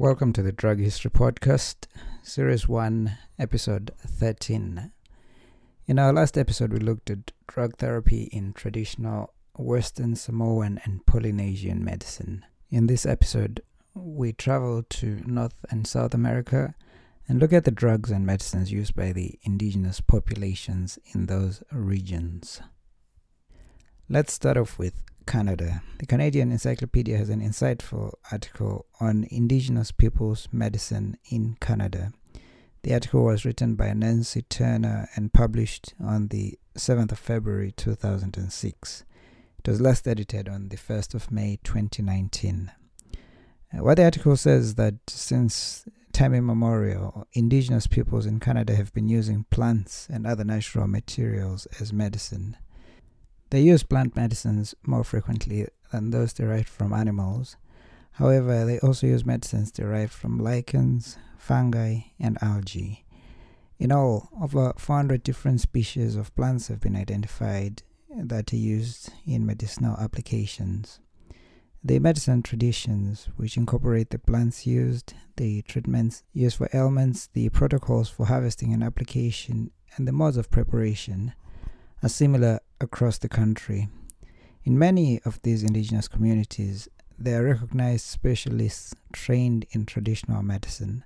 Welcome to the Drug History Podcast, Series 1, Episode 13. In our last episode, we looked at drug therapy in traditional Western Samoan and Polynesian medicine. In this episode, we travel to North and South America and look at the drugs and medicines used by the indigenous populations in those regions. Let's start off with Canada. The Canadian Encyclopedia has an insightful article on Indigenous peoples' medicine in Canada. The article was written by Nancy Turner and published on the 7th of February 2006. It was last edited on the 1st of May 2019. Uh, what the article says is that since time immemorial, indigenous peoples in Canada have been using plants and other natural materials as medicine. They use plant medicines more frequently than those derived from animals. However, they also use medicines derived from lichens, fungi, and algae. In all, over 400 different species of plants have been identified that are used in medicinal applications. The medicine traditions, which incorporate the plants used, the treatments used for ailments, the protocols for harvesting and application, and the modes of preparation, are similar across the country. In many of these indigenous communities, there are recognized specialists trained in traditional medicine,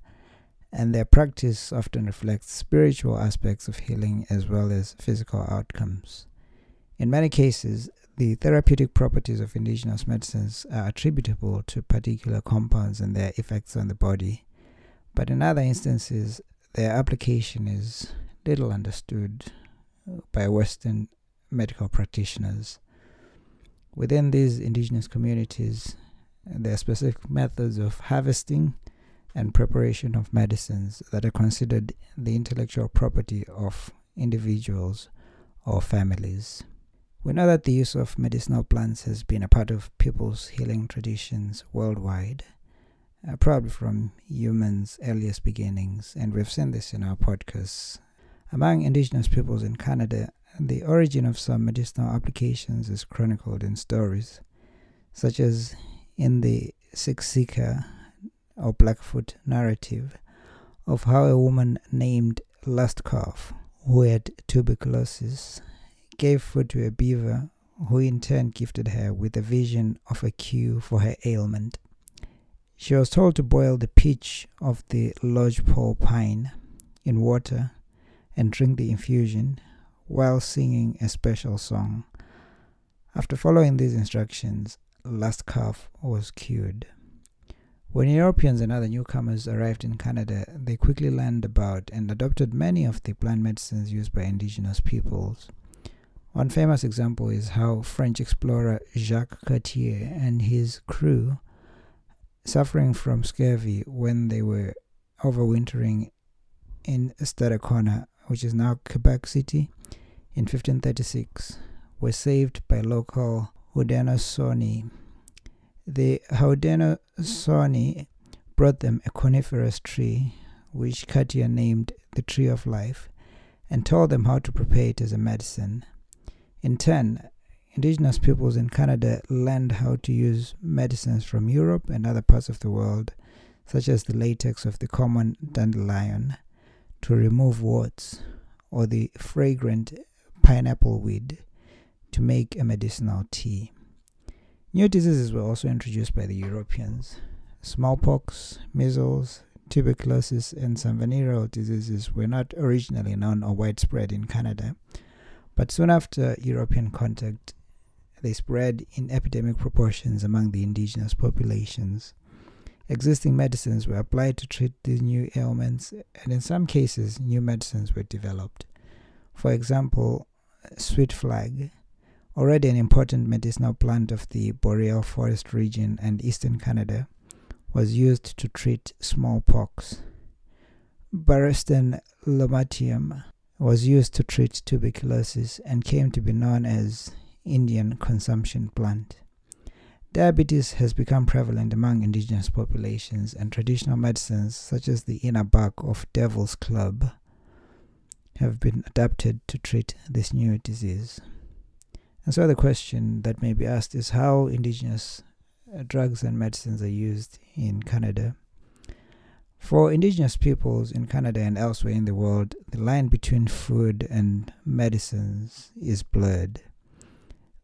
and their practice often reflects spiritual aspects of healing as well as physical outcomes. In many cases, the therapeutic properties of indigenous medicines are attributable to particular compounds and their effects on the body, but in other instances, their application is little understood by Western medical practitioners. Within these indigenous communities, there are specific methods of harvesting and preparation of medicines that are considered the intellectual property of individuals or families. We know that the use of medicinal plants has been a part of people's healing traditions worldwide, uh, probably from humans' earliest beginnings, and we've seen this in our podcasts among indigenous peoples in Canada, the origin of some medicinal applications is chronicled in stories, such as in the Siksika or Blackfoot narrative of how a woman named Lustcough, who had tuberculosis, gave food to a beaver, who in turn gifted her with a vision of a cure for her ailment. She was told to boil the pitch of the lodgepole pine in water and drink the infusion while singing a special song. After following these instructions, Lustcough was cured. When Europeans and other newcomers arrived in Canada, they quickly learned about and adopted many of the plant medicines used by indigenous peoples. One famous example is how French explorer Jacques Cartier and his crew, suffering from scurvy when they were overwintering in Stadacona, which is now Quebec City, in 1536, were saved by local Haudenosaunee. The Haudenosaunee brought them a coniferous tree, which Cartier named the Tree of Life, and told them how to prepare it as a medicine. In turn, indigenous peoples in Canada learned how to use medicines from Europe and other parts of the world, such as the latex of the common dandelion, to remove warts, or the fragrant pineapple weed to make a medicinal tea. New diseases were also introduced by the Europeans. Smallpox, measles, tuberculosis, and some venereal diseases were not originally known or widespread in Canada, but soon after European contact, they spread in epidemic proportions among the indigenous populations. Existing medicines were applied to treat these new ailments, and in some cases, new medicines were developed. For example, sweet flag, already an important medicinal plant of the boreal forest region and eastern Canada, was used to treat smallpox. Barestem lomatium was used to treat tuberculosis and came to be known as Indian consumption plant. Diabetes has become prevalent among indigenous populations, and traditional medicines such as the inner bark of devil's club have been adapted to treat this new disease. And so, the question that may be asked is how indigenous uh, drugs and medicines are used in Canada. For indigenous peoples in Canada and elsewhere in the world, the line between food and medicines is blurred.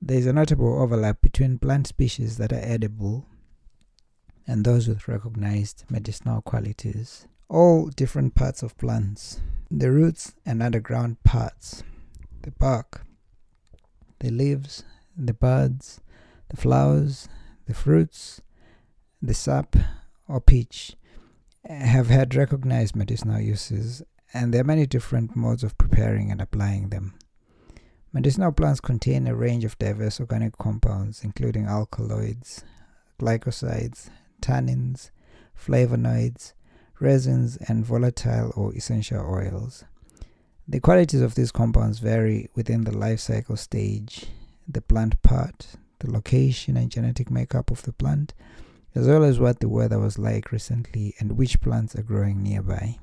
There is a notable overlap between plant species that are edible and those with recognized medicinal qualities. All different parts of plants, the roots and underground parts, the bark, the leaves, the buds, the flowers, the fruits, the sap or pitch have had recognized medicinal uses, and there are many different modes of preparing and applying them. Medicinal plants contain a range of diverse organic compounds, including alkaloids, glycosides, tannins, flavonoids, resins, and volatile or essential oils. The qualities of these compounds vary within the life cycle stage, the plant part, the location and genetic makeup of the plant, as well as what the weather was like recently and which plants are growing nearby.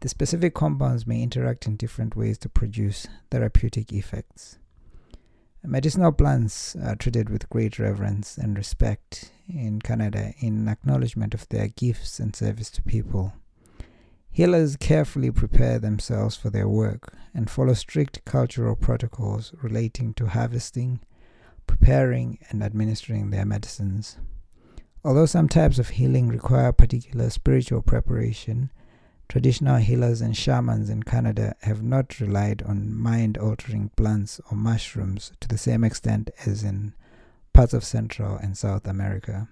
The specific compounds may interact in different ways to produce therapeutic effects. Medicinal plants are treated with great reverence and respect in Canada in acknowledgement of their gifts and service to people. Healers carefully prepare themselves for their work and follow strict cultural protocols relating to harvesting, preparing, and administering their medicines. Although some types of healing require particular spiritual preparation, Traditional healers and shamans in Canada have not relied on mind altering plants or mushrooms to the same extent as in parts of Central and South America.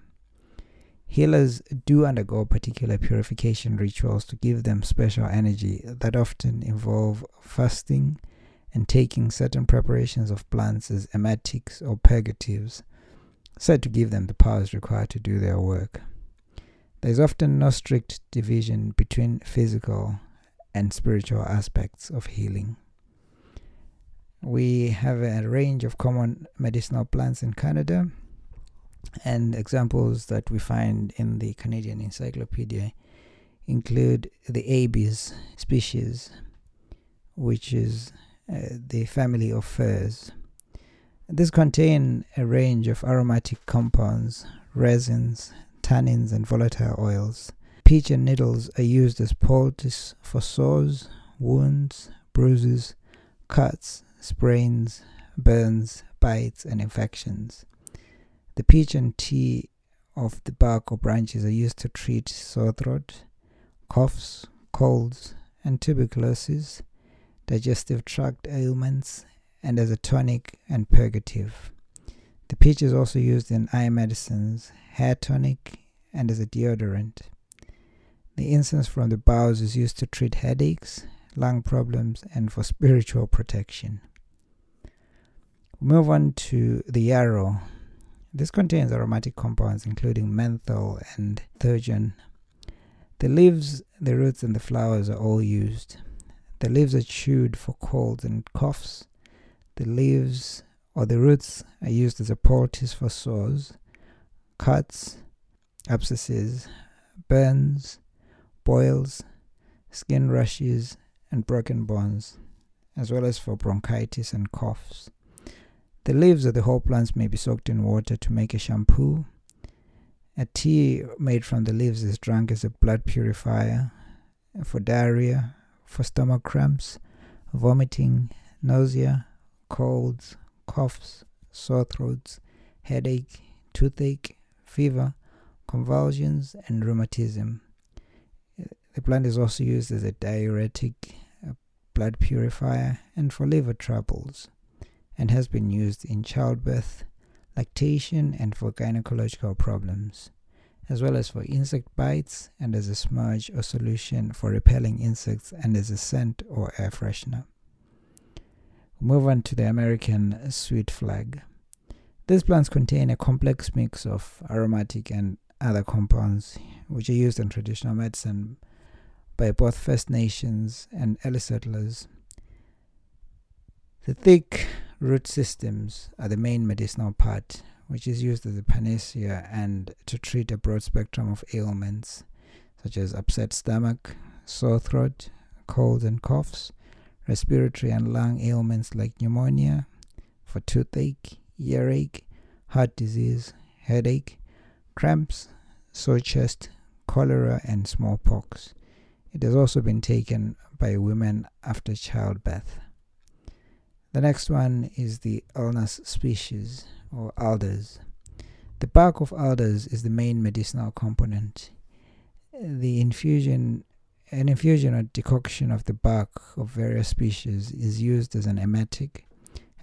Healers do undergo particular purification rituals to give them special energy that often involve fasting and taking certain preparations of plants as emetics or purgatives, said to give them the powers required to do their work. There is often no strict division between physical and spiritual aspects of healing. We have a range of common medicinal plants in Canada, and examples that we find in the Canadian Encyclopedia include the Abies species, which is uh, the family of firs. These contain a range of aromatic compounds, resins, tannins, and volatile oils. Pitch and needles are used as poultice for sores, wounds, bruises, cuts, sprains, burns, bites, and infections. The pitch and tea of the bark or branches are used to treat sore throat, coughs, colds, and tuberculosis, digestive tract ailments, and as a tonic and purgative. The pitch is also used in eye medicines, hair tonic, and as a deodorant. The incense from the boughs is used to treat headaches, lung problems, and for spiritual protection. We move on to the yarrow. This contains aromatic compounds including menthol and thujone. The leaves, the roots, and the flowers are all used. The leaves are chewed for colds and coughs. The leaves or the roots are used as a poultice for sores, cuts, abscesses, burns, boils, skin rashes, and broken bones, as well as for bronchitis and coughs. The leaves of the whole plants may be soaked in water to make a shampoo. A tea made from the leaves is drunk as a blood purifier for diarrhea, for stomach cramps, vomiting, nausea, colds, coughs, sore throats, headache, toothache, fever, convulsions, and rheumatism. Uh, the plant is also used as a diuretic, a blood purifier, and for liver troubles, and has been used in childbirth, lactation, and for gynecological problems, as well as for insect bites and as a smudge or solution for repelling insects and as a scent or air freshener move on to the American sweet flag. These plants contain a complex mix of aromatic and other compounds which are used in traditional medicine by both First Nations and early settlers. The thick root systems are the main medicinal part, which is used as a panacea and to treat a broad spectrum of ailments such as upset stomach, sore throat, colds and coughs, respiratory and lung ailments like pneumonia, for toothache, earache, heart disease, headache, cramps, sore chest, cholera and smallpox. It has also been taken by women after childbirth. The next one is the Alnus species or alders. The bark of alders is the main medicinal component. The infusion an infusion or decoction of the bark of various species is used as an emetic,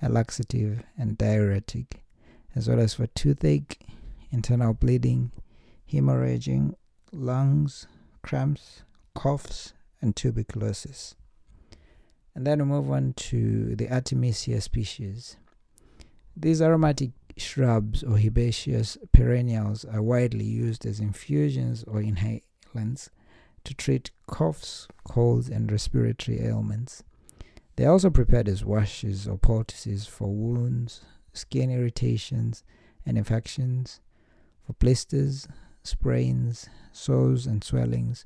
a laxative, and diuretic, as well as for toothache, internal bleeding, hemorrhaging, lungs, cramps, coughs, and tuberculosis. And then we move on to the Artemisia species. These aromatic shrubs or herbaceous perennials are widely used as infusions or inhalants to treat coughs, colds, and respiratory ailments. They are also prepared as washes or poultices for wounds, skin irritations, and infections, for blisters, sprains, sores, and swellings,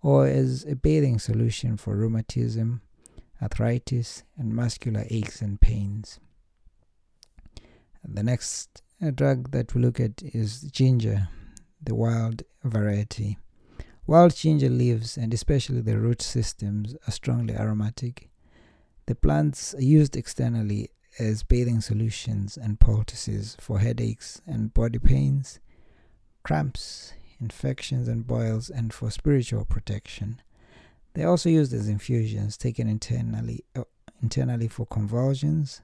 or as a bathing solution for rheumatism, arthritis, and muscular aches and pains. The next uh, drug that we look at is ginger, the wild variety. Wild ginger leaves and especially the root systems are strongly aromatic. The plants are used externally as bathing solutions and poultices for headaches and body pains, cramps, infections and boils, and for spiritual protection. They are also used as infusions taken internally, uh, internally for convulsions,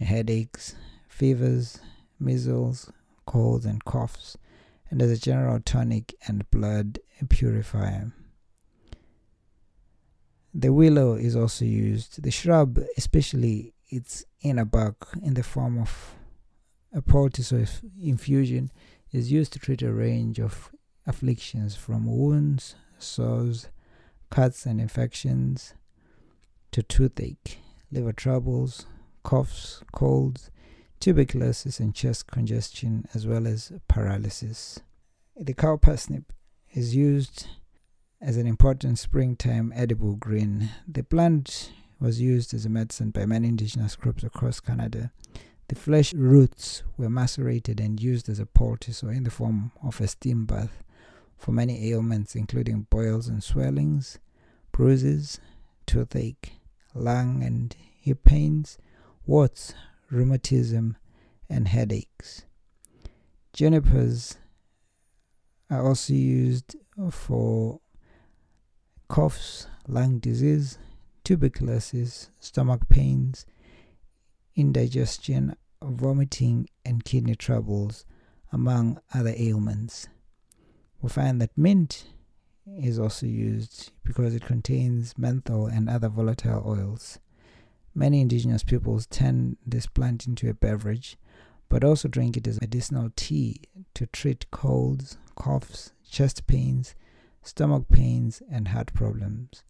headaches, fevers, measles, colds, and coughs, and as a general tonic and blood purifier. The willow is also used. The shrub, especially its inner bark, in the form of a poultice or infusion, is used to treat a range of afflictions from wounds, sores, cuts and infections, to toothache, liver troubles, coughs, colds, tuberculosis, and chest congestion, as well as paralysis. The cow parsnip is used as an important springtime edible green. The plant was used as a medicine by many indigenous groups across Canada. The flesh roots were macerated and used as a poultice or in the form of a steam bath for many ailments, including boils and swellings, bruises, toothache, lung and hip pains, warts, rheumatism, and headaches. Junipers are also used for coughs, lung disease, tuberculosis, stomach pains, indigestion, vomiting, and kidney troubles, among other ailments. We find that mint is also used because it contains menthol and other volatile oils. Many indigenous peoples turn this plant into a beverage, but also drink it as medicinal tea to treat colds, coughs, chest pains, stomach pains, and heart problems.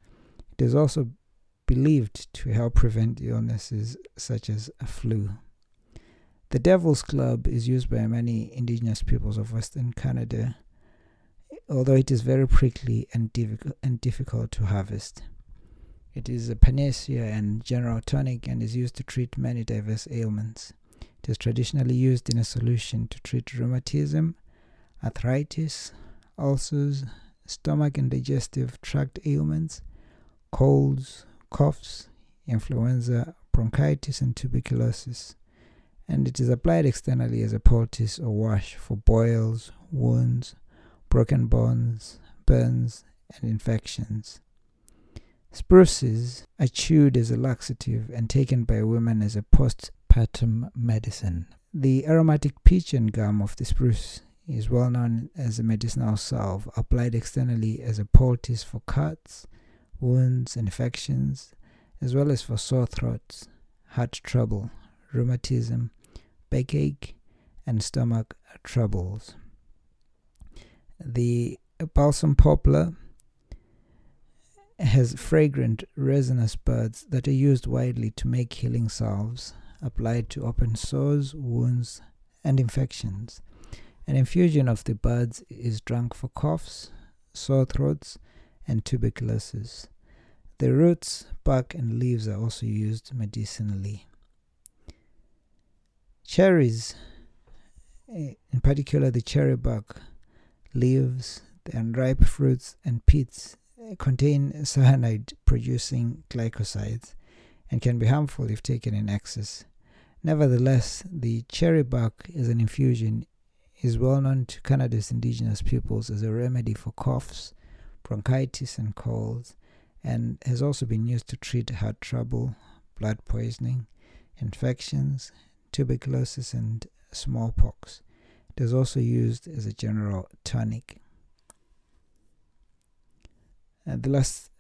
It is also believed to help prevent illnesses such as a flu. The Devil's Club is used by many indigenous peoples of Western Canada, although it is very prickly and, difficult, and difficult to harvest. It is a panacea and general tonic and is used to treat many diverse ailments. It is traditionally used in a solution to treat rheumatism, arthritis, ulcers, stomach and digestive tract ailments, colds, coughs, influenza, bronchitis, and tuberculosis. And it is applied externally as a poultice or wash for boils, wounds, broken bones, burns, and infections. Spruces are chewed as a laxative and taken by women as a postpartum medicine. The aromatic pitch and gum of the spruce is well known as a medicinal salve applied externally as a poultice for cuts, wounds, and infections, as well as for sore throats, heart trouble, rheumatism, backache, and stomach troubles. The balsam poplar has fragrant resinous buds that are used widely to make healing salves applied to open sores, wounds, and infections. An infusion of the buds is drunk for coughs, sore throats, and tuberculosis. The roots, bark, and leaves are also used medicinally. Cherries, eh, in particular the cherry bark, leaves, The unripe fruits and pits uh, contain cyanide producing glycosides and can be harmful if taken in excess. Nevertheless, the cherry bark as an infusion is well known to Canada's indigenous peoples as a remedy for coughs, bronchitis, and colds, and has also been used to treat heart trouble, blood poisoning, infections, tuberculosis, and smallpox. It is also used as a general tonic. And the last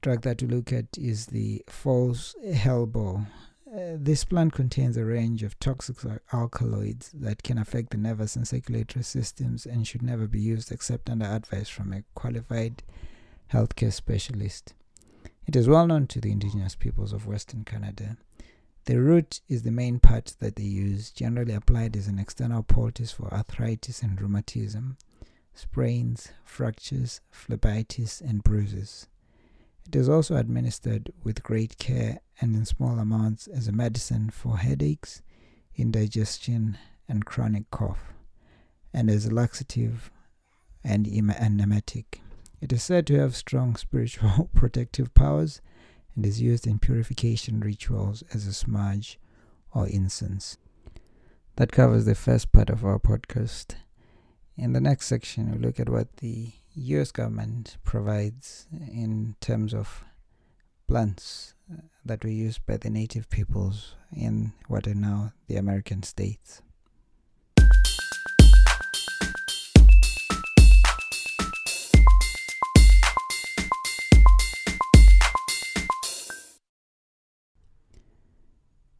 drug that we look at is the false hellebore. Uh, this plant contains a range of toxic alkaloids that can affect the nervous and circulatory systems and should never be used except under advice from a qualified healthcare specialist. It is well known to the indigenous peoples of Western Canada. The root is the main part that they use, generally applied as an external poultice for arthritis and rheumatism, sprains, fractures, phlebitis, and bruises. It is also administered with great care and in small amounts as a medicine for headaches, indigestion, and chronic cough, and as a laxative and emetic. It is said to have strong spiritual protective powers and is used in purification rituals as a smudge or incense. That covers the first part of our podcast. In the next section, we look at what the US government provides in terms of plants uh, that were used by the native peoples in what are now the American states.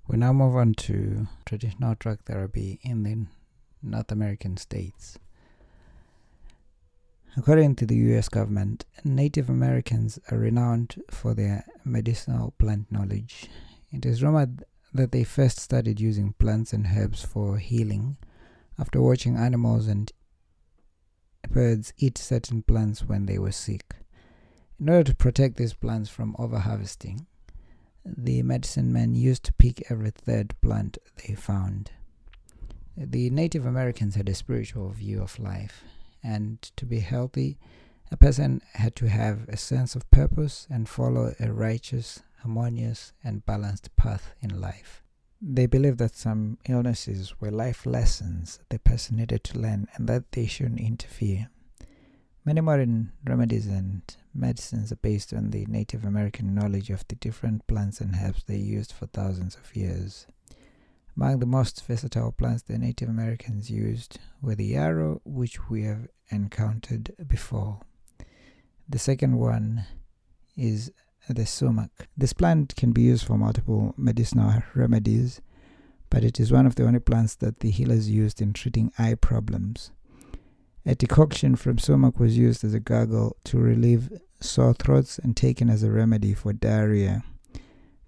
We now move on to traditional drug therapy in the North American states. According to the US government, Native Americans are renowned for their medicinal plant knowledge. It is rumored that they first started using plants and herbs for healing after watching animals and birds eat certain plants when they were sick. In order to protect these plants from overharvesting, the medicine men used to pick every third plant they found. The Native Americans had a spiritual view of life and to be healthy, a person had to have a sense of purpose and follow a righteous, harmonious, and balanced path in life. They believed that some illnesses were life lessons the person needed to learn and that they shouldn't interfere. Many modern remedies and medicines are based on the Native American knowledge of the different plants and herbs they used for thousands of years. Among the most versatile plants the Native Americans used were the yarrow, which we have encountered before. The second one is the sumac. This plant can be used for multiple medicinal remedies, but it is one of the only plants that the healers used in treating eye problems. A decoction from sumac was used as a gargle to relieve sore throats and taken as a remedy for diarrhea.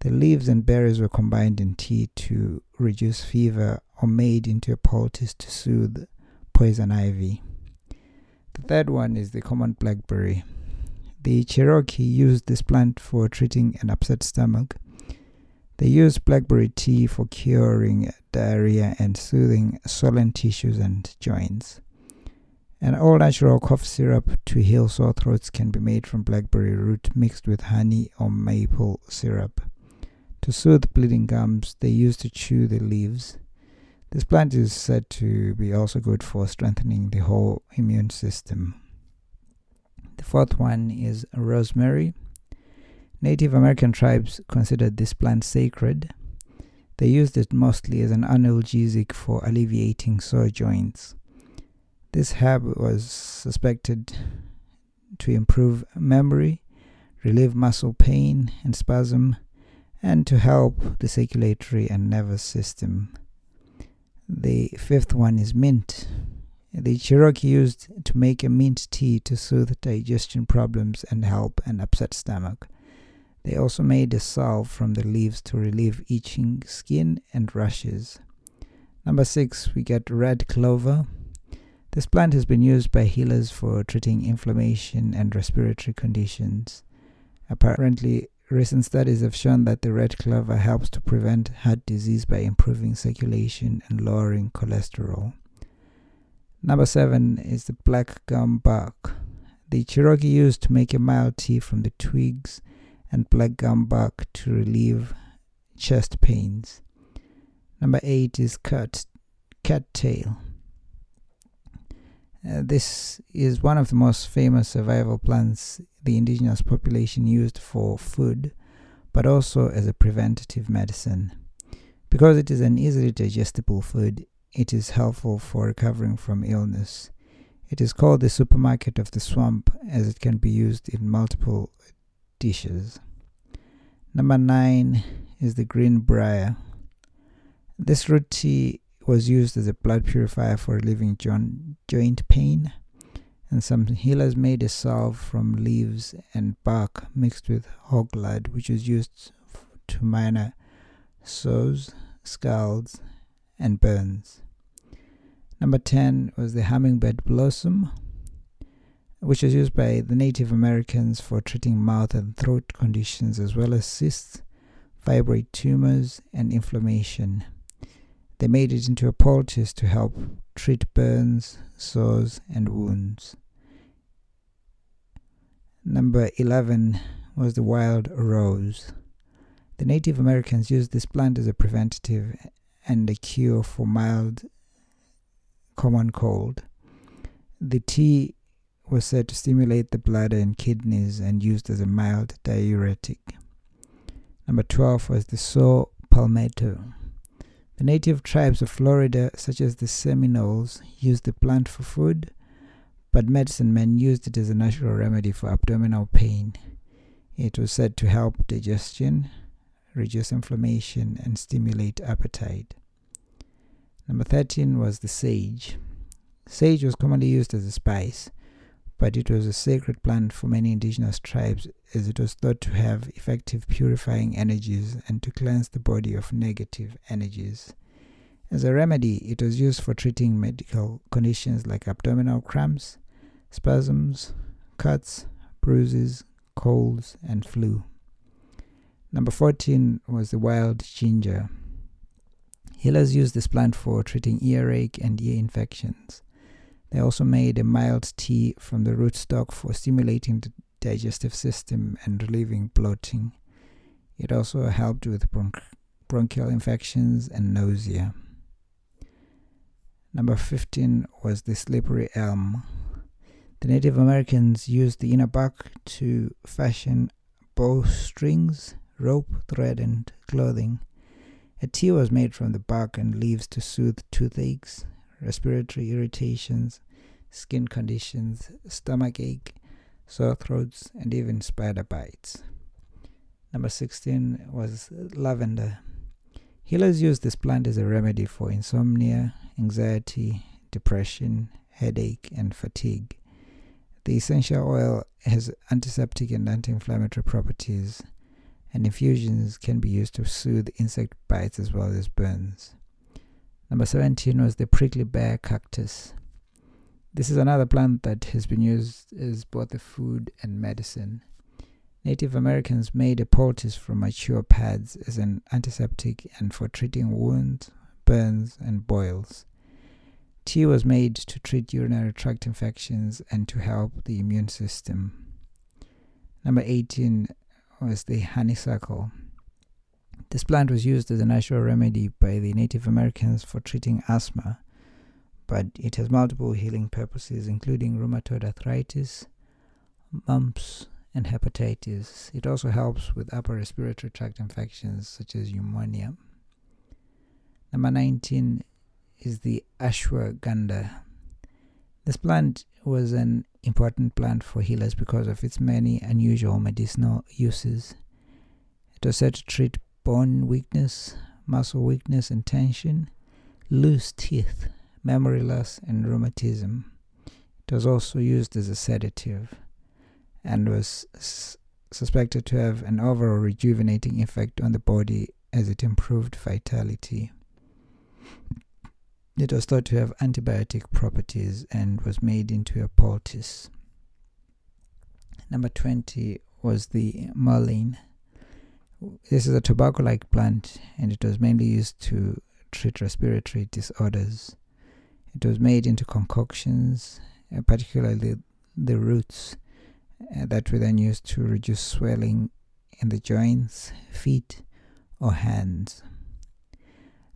The leaves and berries were combined in tea to reduce fever or made into a poultice to soothe poison ivy. The third one is the common blackberry. The Cherokee used this plant for treating an upset stomach. They used blackberry tea for curing diarrhea and soothing swollen tissues and joints. An all natural cough syrup to heal sore throats can be made from blackberry root mixed with honey or maple syrup. To soothe bleeding gums, they used to chew the leaves. This plant is said to be also good for strengthening the whole immune system. The fourth one is rosemary. Native American tribes considered this plant sacred. They used it mostly as an analgesic for alleviating sore joints. This herb was suspected to improve memory, relieve muscle pain and spasm, and to help the circulatory and nervous system. The fifth one is mint. The Cherokee used to make a mint tea to soothe digestion problems and help an upset stomach. They also made a salve from the leaves to relieve itching skin and rashes. Number six, we get red clover. This plant has been used by healers for treating inflammation and respiratory conditions. Apparently, Recent studies have shown that the red clover helps to prevent heart disease by improving circulation and lowering cholesterol. Number seven is the black gum bark. The Cherokee used to make a mild tea from the twigs and black gum bark to relieve chest pains. Number eight is cat, cattail. Uh, this is one of the most famous survival plants the indigenous population used for food, but also as a preventative medicine. Because it is an easily digestible food, it is helpful for recovering from illness. It is called the supermarket of the swamp as it can be used in multiple dishes. Number nine is the green briar. This root tea was used as a blood purifier for relieving joint pain, and some healers made a salve from leaves and bark mixed with hoglood, which was used to minor sores, scalds, and burns. Number 10 was the hummingbird blossom, which was used by the Native Americans for treating mouth and throat conditions as well as cysts, fibroid tumors, and inflammation. They made it into a poultice to help treat burns, sores, and wounds. Number 11 was the wild rose. The Native Americans used this plant as a preventative and a cure for mild common cold. The tea was said to stimulate the bladder and kidneys and used as a mild diuretic. Number 12 was the saw palmetto. The native tribes of Florida, such as the Seminoles, used the plant for food, but medicine men used it as a natural remedy for abdominal pain. It was said to help digestion, reduce inflammation, and stimulate appetite. Number 13 was the sage. Sage was commonly used as a spice, but it was a sacred plant for many indigenous tribes as it was thought to have effective purifying energies and to cleanse the body of negative energies. As a remedy, it was used for treating medical conditions like abdominal cramps, spasms, cuts, bruises, colds, and flu. Number 14 was the wild ginger. Healers used this plant for treating earache and ear infections. They also made a mild tea from the rootstock for stimulating the digestive system and relieving bloating. It also helped with bronch- bronchial infections and nausea. Number 15 was the slippery elm. The Native Americans used the inner bark to fashion bowstrings, rope, thread, and clothing. A tea was made from the bark and leaves to soothe toothaches, respiratory irritations, skin conditions, stomach ache, sore throats, and even spider bites. Number 16 was lavender. Healers use this plant as a remedy for insomnia, anxiety, depression, headache, and fatigue. The essential oil has antiseptic and anti inflammatory properties and infusions can be used to soothe insect bites as well as burns. Number 17 was the prickly pear cactus. This is another plant that has been used as both a food and medicine. Native Americans made a poultice from mature pads as an antiseptic and for treating wounds, burns, and boils. Tea was made to treat urinary tract infections and to help the immune system. Number 18 was the honeysuckle. This plant was used as a natural remedy by the Native Americans for treating asthma, but it has multiple healing purposes, including rheumatoid arthritis, mumps, and hepatitis. It also helps with upper respiratory tract infections such as pneumonia. Number 19 is the ashwagandha. This plant was an important plant for healers because of its many unusual medicinal uses. It was said to treat bone weakness, muscle weakness and tension, loose teeth, memory loss, and rheumatism. It was also used as a sedative and was suspected to have an overall rejuvenating effect on the body as it improved vitality. It was thought to have antibiotic properties and was made into a poultice. Number 20 was the mullein. This is a tobacco like plant and it was mainly used to treat respiratory disorders. It was made into concoctions, uh, particularly the roots uh, that were then used to reduce swelling in the joints, feet, or hands.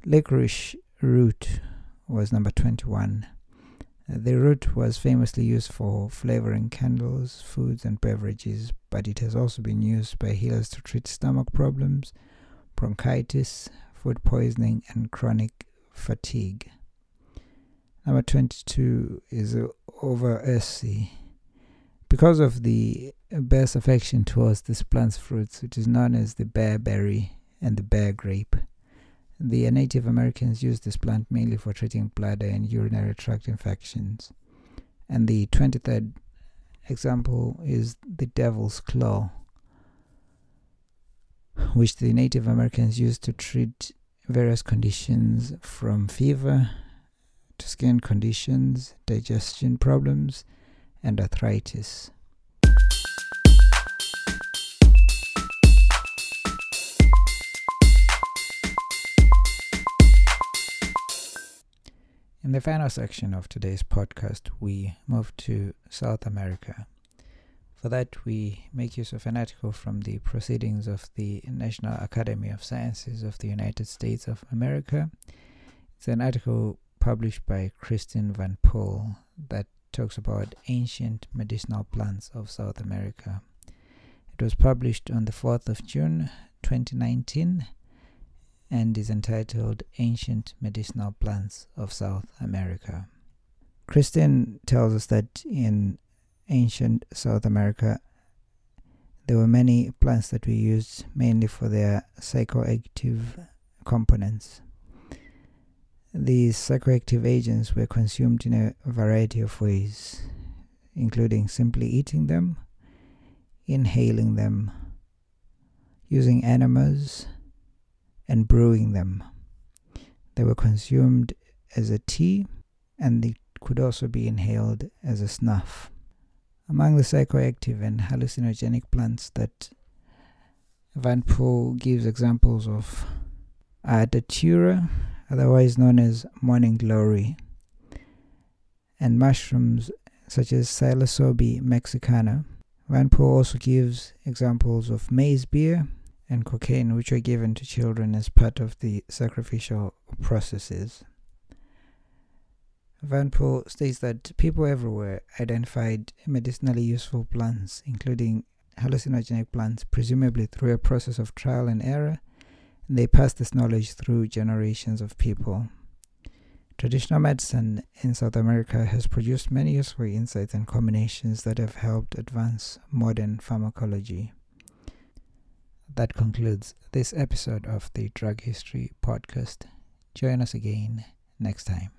Licorice root was number 21. The root was famously used for flavoring candles, foods, and beverages, but it has also been used by healers to treat stomach problems, bronchitis, food poisoning, and chronic fatigue. Number 22 is Uva Ursi. Because of the bear's affection towards this plant's fruits, which is known as the bear berry and the bear grape, the Native Americans used this plant mainly for treating bladder and urinary tract infections. And the 23rd example is the devil's claw, which the Native Americans used to treat various conditions from fever to skin conditions, digestion problems, and arthritis. In the final section of today's podcast, we move to South America. For that, we make use of an article from the Proceedings of the National Academy of Sciences of the United States of America. It's an article published by Kristin Van Poel that talks about ancient medicinal plants of South America. It was published on the 4th of June 2019 and is entitled Ancient Medicinal Plants of South America. Kristin tells us that in ancient South America, there were many plants that were used mainly for their psychoactive components. These psychoactive agents were consumed in a variety of ways, including simply eating them, inhaling them, using enemas, and brewing them. They were consumed as a tea and they could also be inhaled as a snuff. Among the psychoactive and hallucinogenic plants that Van Poel gives examples of are datura, otherwise known as morning glory, and mushrooms such as Psilocybe mexicana. Van Poel also gives examples of maize beer and cocaine, which were given to children as part of the sacrificial processes. Van Poel states that people everywhere identified medicinally useful plants, including hallucinogenic plants, presumably through a process of trial and error, and they passed this knowledge through generations of people. Traditional medicine in South America has produced many useful insights and combinations that have helped advance modern pharmacology. That concludes this episode of the Drug History Podcast. Join us again next time.